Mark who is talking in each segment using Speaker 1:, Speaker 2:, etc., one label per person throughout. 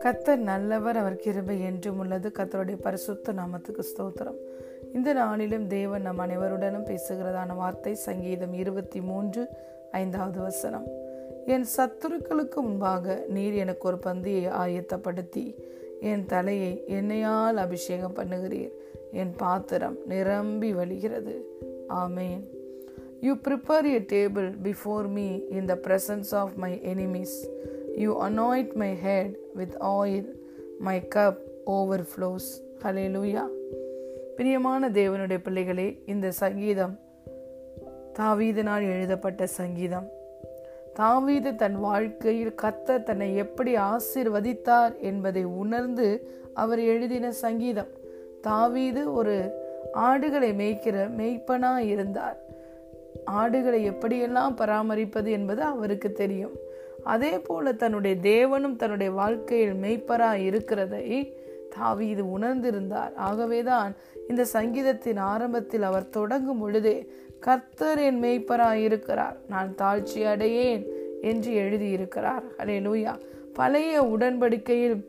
Speaker 1: கத்தர் நல்லவர் அவர் கிருபை என்றும் உள்ளது. கத்தருடைய பரிசுத்த நாமத்துக்கு ஸ்தோத்திரம். இந்த நாளிலும் தேவன் நம் அனைவருடனும் பேசுகிறதான வார்த்தை சங்கீதம் இருபத்தி மூன்று ஐந்தாவது வசனம். என் சத்துருக்களுக்கு முன்பாக நீர் எனக்கு ஒரு பந்தியை ஆயத்தப்படுத்தி என் தலையை எண்ணெயால் அபிஷேகம் பண்ணுகிறீர். என் பாத்திரம் நிரம்பி வழிகிறது. Amen. You prepare a table before me in the presence of my enemies you anoint my head with oil my cup overflows hallelujah பிரியமான தேவனுடைய பிள்ளைகளே இந்த சங்கீதம் தாவீதனால் எழுதப்பட்ட சங்கீதம். தாவீது தன் வாழ்க்கையில் கத்த தன்னை எப்படி ஆசிர்வதித்தார் என்பதை உணர்ந்து அவர் எழுதின சங்கீதம். தாவீது ஒரு ஆடுகளை மேய்க்கிற மெய்ப்பனாக இருந்தார் ஆடுகளை எப்படியெல்லாம் பராமரிப்பது என்பது அவருக்கு தெரியும். அதே போல தன்னுடைய தேவனும் தன்னுடைய வாழ்க்கையில் மெய்ப்பரா இருக்கிறதை தாவி இது உணர்ந்திருந்தார். ஆகவேதான் இந்த சங்கீதத்தின் ஆரம்பத்தில் அவர் தொடங்கும் பொழுதே கர்த்தர் என் மெய்ப்பரா இருக்கிறார். நான் தாழ்ச்சி அடையேன் என்று எழுதியிருக்கிறார். அலே லூயா பழைய உடன்படிக்கையில்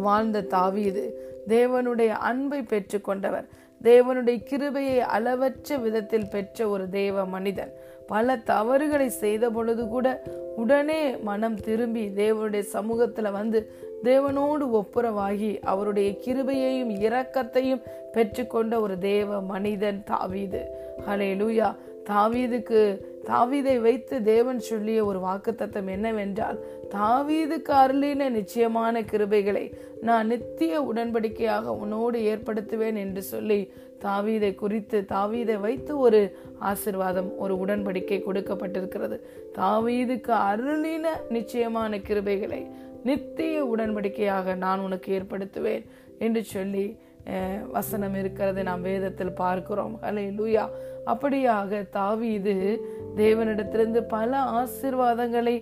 Speaker 1: வாழ்ந்த தாவீது தேவனுடைய அன்பை பெற்றுக்கொண்டவர். தேவனுடைய கிருபையை அளவற்ற விதத்தில் பெற்ற ஒரு தேவ மனிதன். பல தவறுகளை செய்த பொழுது கூட உடனே மனம் திரும்பி தேவனுடைய சமூகத்துல வந்து தேவனோடு ஒப்புரவாகி அவருடைய கிருபையையும் இரக்கத்தையும் பெற்றுக்கொண்ட ஒரு தேவ மனிதன் தாவீது. ஹலே லூயா தாவீதுக்கு தாவீதை வைத்து தேவன் சொல்லிய ஒரு வாக்குத்தத்தம் என்னவென்றால் தாவீதுக்கு அருளின நிச்சயமான கிருபைகளை நான் நித்திய உடன்படிக்கையாக உன்னோடு ஏற்படுத்துவேன் என்று சொல்லி தாவீதை குறித்து தாவீதை வைத்து ஒரு ஆசிர்வாதம் ஒரு உடன்படிக்கை கொடுக்கப்பட்டிருக்கிறது. தாவீதுக்கு அருளின நிச்சயமான கிருபைகளை நித்திய உடன்படிக்கையாக நான் உனக்கு ஏற்படுத்துவேன் என்று சொல்லி வசனம் இருக்கிறதை நாம் வேதத்தில் பார்க்கிறோம். ஹலே லூயா அப்படியாக தாவீது தேவனிடத்திலிருந்து பல ஆசிர்வாதங்களை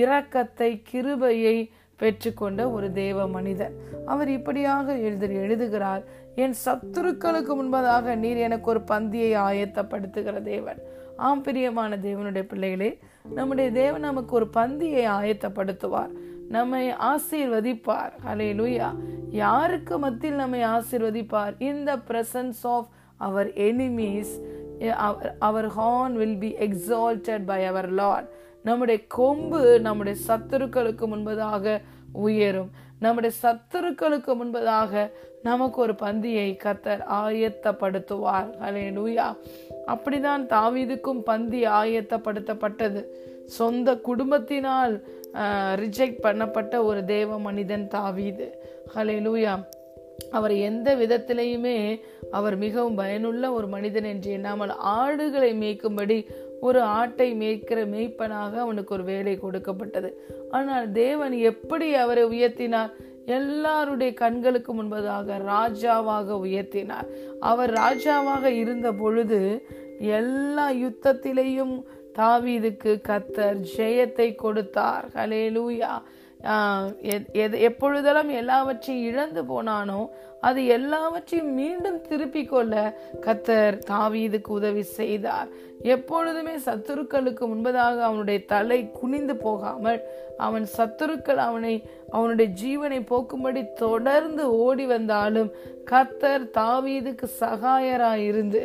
Speaker 1: இரக்கத்தை கிருபையை பெற்றுக்கொண்ட ஒரு தேவ மனிதன் அவர் இப்படியாக எழுதி எழுதுகிறார் என் சத்துருக்களுக்கு முன்பதாக நீர் எனக்கு ஒரு பந்தியை ஆயத்தப்படுத்துகிற தேவன். ஆம் பிரியமான தேவனுடைய பிள்ளைகளே நம்முடைய தேவன் நமக்கு ஒரு பந்தியை ஆயத்தப்படுத்துவார். நம்மை ஆசீர்வதிப்பார். அலே லூயா யாருக்கு மத்தியில் நம்மை ஆசீர்வதிப்பார்? In the presence of our enemies our horn will be exalted by our Lord நம்முடைய கொம்பு நம்முடைய சத்துருக்களுக்கு முன்பதாக உயரும். நம்முடைய சத்துருக்களுக்கு முன்பதாக நமக்கு ஒரு பந்தியை கத்தர் ஆயத்தப்படுத்துவார். அலே லூயா அப்படிதான் தாவீதுக்கும் பந்தி ஆயத்தப்படுத்தப்பட்டது. சொந்த குடும்பத்தினால் ரிஜெக்ட் பண்ணப்பட்ட ஒரு தேவ மனிதன் தாவீது. ஹலே லூயா அவர் எந்த விதத்திலையுமே அவர் மிகவும் பயனுள்ள ஒரு மனிதன் என்று எண்ணாமல் ஆடுகளை மேய்க்கும்படி ஒரு ஆட்டை மேய்க்கிற மேய்ப்பனாக அவனுக்கு ஒரு வேலை கொடுக்கப்பட்டது. ஆனால் தேவன் எப்படி அவரை உயர்த்தினார்? எல்லாருடைய கண்களுக்கு முன்பதாக ராஜாவாக உயர்த்தினார். அவர் ராஜாவாக இருந்த பொழுது எல்லா யுத்தத்திலையும் தாவீதுக்கு கத்தர் ஜெயத்தை கொடுத்தார். ஹலே லூயா எப்பொழுதெல்லாம் எல்லாவற்றையும் இழந்து போனானோ அது எல்லாவற்றையும் மீண்டும் திருப்பி கொள்ள கத்தர் தாவீதுக்கு உதவி செய்தார். எப்பொழுதுமே சத்துருக்களுக்கு முன்பதாக அவனுடைய தலை குனிந்து போகாமல் அவன் சத்துருக்கள் அவனை அவனுடைய ஜீவனை போக்கும்படி தொடர்ந்து ஓடி வந்தாலும் கத்தர் தாவீதுக்கு சகாயராயிருந்து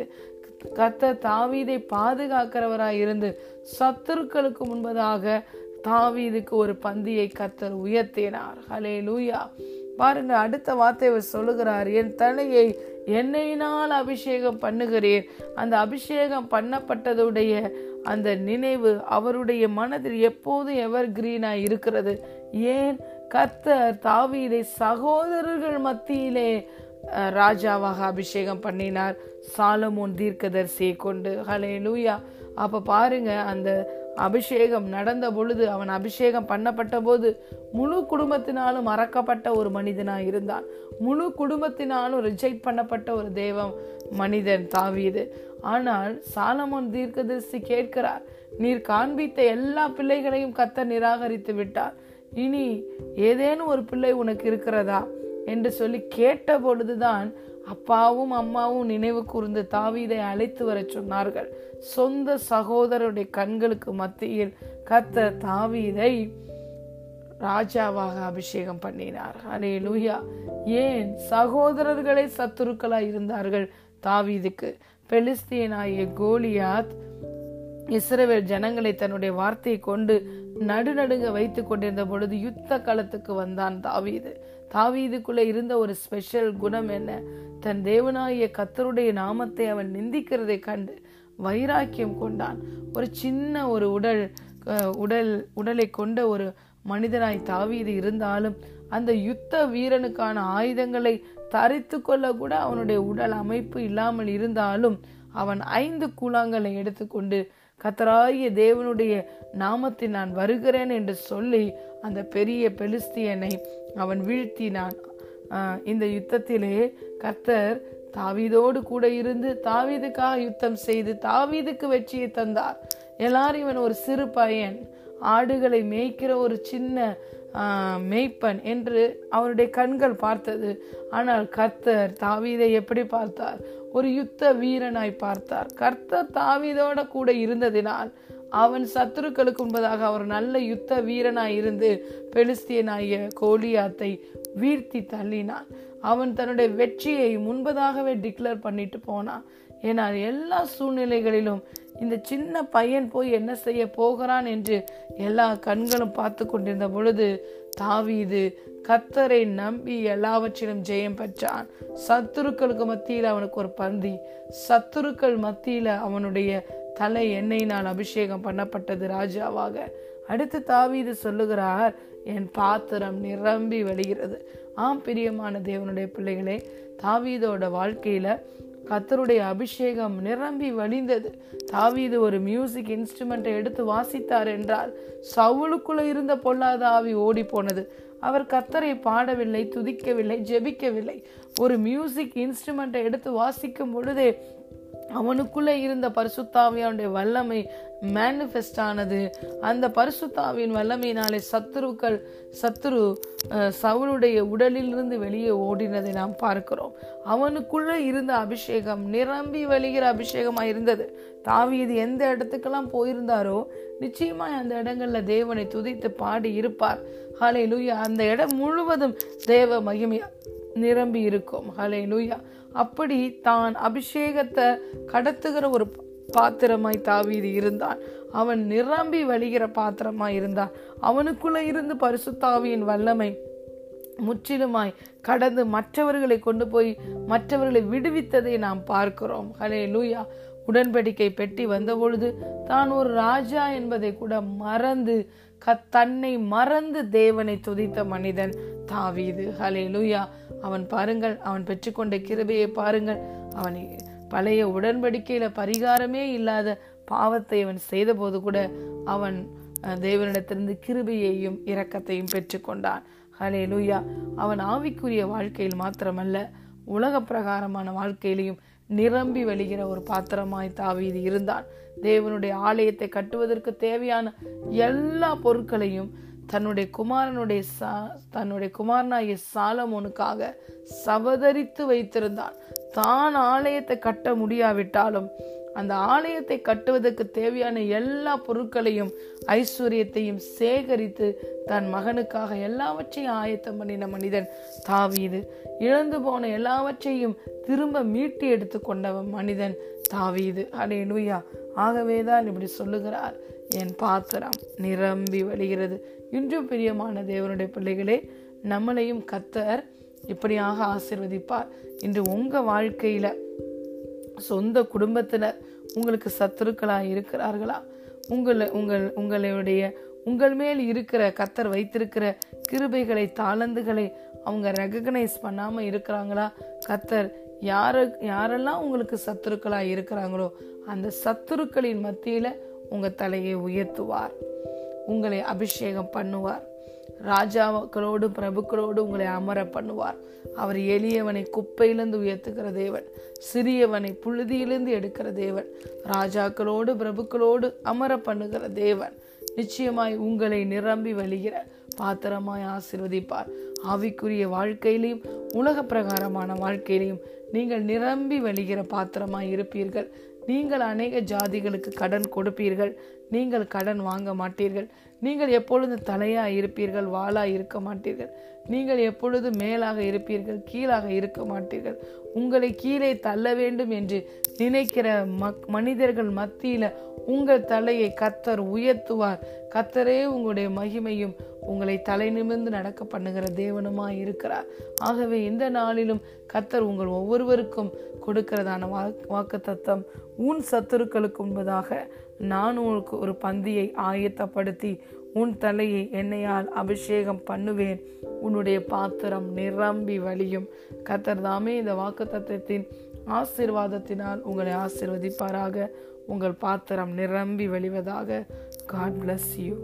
Speaker 1: கத்த தாவீதை பாதுகாக்கிறவராய் இருந்து சத்துருக்களுக்கு முன்பதாக தாவீதுக்கு ஒரு பந்தியை கத்தர் உயர்த்தினார். ஹலே லூயா பாருங்க அடுத்த வார்த்தை அவர் சொல்லுகிறார் என் தலையை எண்ணெயினால் அபிஷேகம் பண்ணுகிறேன் அந்த அபிஷேகம் பண்ணப்பட்டதுடைய அந்த நினைவு அவருடைய மனதில் எப்போதும் எவர் கிரீனா இருக்கிறது. ஏன்? கத்தர் தாவீதை சகோதரர்கள் மத்தியிலே ராஜாவாக அபிஷேகம் பண்ணினார். சாலமோன் தீர்க்கதரிசியை கொண்டு. ஹலே லூயா அப்போ பாருங்க அந்த அபிஷேகம் நடந்த பொழுது அவன் அபிஷேகம் பண்ணப்பட்ட போது முழு குடும்பத்தினாலும் மறக்கப்பட்ட ஒரு மனிதனாக இருந்தான். முழு குடும்பத்தினாலும் ரிஜெக்ட் பண்ணப்பட்ட ஒரு தெய்வம் மனிதன் தாவியது ஆனால் சாலமோன் தீர்க்கதரிசி கேட்கிறார் நீர் காண்பித்த எல்லா பிள்ளைகளையும் கத்த நிராகரித்து விட்டார். இனி ஏதேனும் ஒரு பிள்ளை உனக்கு இருக்கிறதா? என்று சொல்லி கேட்ட பொழுதுதான் அப்பாவும் அம்மாவும் நினைவு கூர்ந்து தாவீதை அழைத்து வர சொன்னார்கள். சொந்த சகோதரருடைய கண்களுக்கு மத்தியில் கத்த தாவீதை ராஜாவாக அபிஷேகம் பண்ணினார். அலே லூயா ஏன்? சகோதரர்களே சத்துருக்களாய் இருந்தார்கள் தாவீதுக்கு. பெலிஸ்தீனாய கோலியாத் இஸ்ரவேல் ஜனங்களை தன்னுடைய வார்த்தையை கொண்டு நடுநடுங்க வைத்துக் கொண்டிருந்த பொழுது யுத்த களத்துக்கு வந்தான் தாவீது. தாவீதுக்குள்ளே இருந்த ஒரு ஸ்பெஷல் குணம் என்ன? தன் தேவனாகிய கத்தருடைய நாமத்தை அவன் நிந்திக்கிறதை கண்டு வைராக்கியம் கொண்டான். ஒரு சின்ன ஒரு உடல் உடல் உடலை கொண்ட ஒரு மனிதனாய் தாவீது இருந்தாலும் அந்த யுத்த வீரனுக்கான ஆயுதங்களை தரித்து கொள்ள கூட அவனுடைய உடல் அமைப்பு இல்லாமல் இருந்தாலும் அவன் ஐந்து கூழாங்களை எடுத்துக்கொண்டு கத்தராகிய தேவனுடைய நாமத்தில் நான் வருகிறேன் என்று சொல்லி அந்த பெரிய பெலிஸ்தியனை அவன் வீழ்த்தினான். இந்த யுத்தத்திலே கர்த்தர் தாவீதோடு கூட இருந்து தாவீதுக்காக யுத்தம் செய்து தாவீதுக்கு வெற்றியை தந்தார். எல்லாரும் இவன் ஒரு சிறு பையன். ஆடுகளை மேய்க்கிற ஒரு சின்ன மெய்ப்பன் என்று அவருடைய கண்கள் பார்த்தது. ஆனால் கர்த்தர் தாவீதை எப்படி பார்த்தார்? ஒரு யுத்த வீரனாய் பார்த்தார். கர்த்தர் தாவீதோட கூட இருந்ததினால் அவன் சத்துருக்களுக்கு முன்பதாக அவர் நல்ல யுத்த வீரனாய் இருந்து பெலிஸ்தியனாய கோலியாத்தை வீழ்த்தி தள்ளினான். அவன் தன்னுடைய வெற்றியை முன்பதாகவே டிக்ளேர் பண்ணிட்டு போனான். ஏன்னா எல்லா சூழ்நிலைகளிலும் இந்த சின்ன பையன் போய் என்ன செய்ய போகிறான் என்று எல்லா கண்களும் பார்த்து கொண்டிருந்த பொழுது தாவீது கத்தரை நம்பி எல்லாவற்றிலும் ஜெயம் பெற்றான். சத்துருக்களுக்கு மத்தியில் அவனுக்கு ஒரு பந்தி. சத்துருக்கள் மத்தியில் அவனுடைய தலை எண்ணெயினால் அபிஷேகம் பண்ணப்பட்டது ராஜாவாக. அடுத்து தாவீது சொல்லுகிறார் என் பாத்திரம் நிரம்பி வழிகிறது. ஆம் பிரியமான தேவனுடைய பிள்ளைகளே தாவீதோட வாழ்க்கையில கத்தருடைய அபிஷேகம் நிரம்பி வழிந்தது. தாவீது ஒரு மியூசிக் இன்ஸ்ட்ருமெண்ட்டை எடுத்து வாசித்தார் என்றால் சவுளுக்குள்ள இருந்த பொல்லாத ஆவி ஓடி போனது. அவர் கத்தரை பாடவில்லை துதிக்கவில்லை ஜெபிக்கவில்லை. ஒரு மியூசிக் இன்ஸ்ட்ருமெண்ட்டை எடுத்து வாசிக்கும் பொழுதே அவனுக்குள்ளே இருந்த பரிசுத்தாவியானுடைய வல்லமை மேனிஃபெஸ்ட் ஆனது. அந்த பரிசுத்தாவின் வல்லமையினாலே சத்துருக்கள் சத்துரு சவுளுடைய உடலிலிருந்து வெளியே ஓடினதை நாம் பார்க்கிறோம். அவனுக்குள்ளே இருந்த அபிஷேகம் நிரம்பி வழிகிற அபிஷேகமாக இருந்தது. தாவீது எந்த இடத்துக்கெல்லாம் போயிருந்தாரோ நிச்சயமாய் அந்த இடங்களில் தேவனை துதித்து பாடி இருப்பார். ஹலே லூயா அந்த இடம் முழுவதும் தேவ மகிமையா நிரம்பி இருக்கும். ஹலே லூயா அப்படி தான் அபிஷேகத்தை கடத்துகிற ஒரு பாத்திரமாய் தாவீது இருந்தான். அவன் நிரம்பி வழிகிற பாத்திரமாய் இருந்தான். அவனுக்குள்ள இருந்து பரிசுத்தாவியின் வல்லமை முற்றிலுமாய் கடந்து மற்றவர்களை கொண்டு போய் மற்றவர்களை விடுவித்ததை நாம் பார்க்கிறோம். ஹலே லூயா உடன்படிக்கை பெட்டி வந்தபொழுது தான் ஒரு ராஜா என்பதை கூட மறந்து க தன்னை மறந்து தேவனை துதித்த மனிதன். தாவீது. ஹலே லூயா அவன் பாருங்கள் அவன் பெற்றுக்கொண்ட கிருபையை பாருங்கள். அவன் பழைய உடன்படிக்கையில் பரிகாரமே இல்லாத பாவத்தை அவன் செய்தபோது கூட அவன் தேவனிடத்திலிருந்து கிருபையையும் இரக்கத்தையும் பெற்றுக்கொண்டான். ஹலே லூயா அவன் ஆவிக்குரிய வாழ்க்கையில் மாத்திரமல்ல உலக பிரகாரமான வாழ்க்கையிலையும் நிரம்பி வழிகிற ஒரு பாத்திரமாய் தாவீது இருந்தான். தேவனுடைய ஆலயத்தை கட்டுவதற்கு தேவையான எல்லா பொருட்களையும் தன்னுடைய குமாரனுடைய சா தன்னுடைய குமாரனாகிய சாலமோனுக்காக சவதரித்து வைத்திருந்தான். தான் ஆலயத்தை கட்ட முடியாவிட்டாலும் அந்த ஆலயத்தை கட்டுவதற்கு தேவையான எல்லா பொருட்களையும் ஐஸ்வர்யத்தையும் சேகரித்து தன் மகனுக்காக எல்லாவற்றையும் ஆயத்தம் பண்ணின மனிதன் தாவீது. இழந்து போன எல்லாவற்றையும் திரும்ப மீட்டி எடுத்து கொண்டவன் மனிதன் தாவீது. அடே நுயா ஆகவேதான் இப்படி சொல்லுகிறார். என் பாத்திரம் நிரம்பி வழிகிறது. இன்றும் பிரியமான தேவனுடைய பிள்ளைகளே நம்மளையும் கத்தர் இப்படியாக ஆசிர்வதிப்பார். இன்று உங்கள் வாழ்க்கையில் சொந்த குடும்பத்தினர் உங்களுக்கு சத்துருக்களாக இருக்கிறார்களா? உங்களை உங்கள் உங்களுடைய உங்கள் மேல் இருக்கிற கத்தர் வைத்திருக்கிற கிருபைகளை தாளந்துகளை அவங்க ரெகக்னைஸ் பண்ணாமல் இருக்கிறாங்களா? கத்தர் யார யாரெல்லாம் உங்களுக்கு சத்துருக்களாக இருக்கிறாங்களோ அந்த சத்துருக்களின் மத்தியில் உங்கள் தலையை உயர்த்துவார். உங்களை அபிஷேகம் பண்ணுவார். ராஜாக்களோடு பிரபுக்களோடு உங்களை அமர பண்ணுவார். அவர் எளியவனை குப்பையிலிருந்து உயர்த்துகிற தேவன் சிறியவனை புழுதியிலிருந்து எடுக்கிற தேவன் ராஜாக்களோடு பிரபுக்களோடு அமர பண்ணுகிற தேவன். நிச்சயமாய் உங்களை நிரம்பி வழிகிற பாத்திரமாய் ஆசிர்வதிப்பார். ஆவிக்குரிய வாழ்க்கையிலையும் உலக பிரகாரமான வாழ்க்கையிலையும் நீங்கள் நிரம்பி வழிகிற பாத்திரமாய் இருப்பீர்கள். நீங்கள் அநேக ஜாதிகளுக்கு கடன் கொடுப்பீர்கள். நீங்கள் கடன் வாங்க மாட்டீர்கள். நீங்கள் எப்பொழுது தலையா இருப்பீர்கள் வாளா இருக்க மாட்டீர்கள். நீங்கள் எப்பொழுது மேலாக இருப்பீர்கள் கீழாக இருக்க மாட்டீர்கள். உங்களை கீழே தள்ள வேண்டும் என்று நினைக்கிற மக் மனிதர்கள் மத்தியில உங்கள் தலையை கத்தர் உயர்த்துவார். கத்தரே உங்களுடைய மகிமையும் உங்களை தலை நிமிர்ந்து நடக்க பண்ணுகிற தேவனுமாய் இருக்கிறார். ஆகவே இந்த நாளிலும் கத்தர் உங்கள் ஒவ்வொருவருக்கும் கொடுக்கிறதான வாக்கு தத்தம் உன் சத்துருக்களுக்கு முன்பதாக நான் உனக்கு ஒரு பந்தியை ஆயத்தப்படுத்தி உன் தலையை எண்ணெயால் அபிஷேகம் பண்ணுவேன். உன்னுடைய பாத்திரம் நிரம்பி வழியும். கத்தர் தாமே இந்த வாக்கு தத்தத்தின் ஆசிர்வாதத்தினால் உங்களை ஆசிர்வதிப்பாராக. உங்கள் பாத்திரம் நிரம்பி வழிவதாக காட் பிளஸ் யூ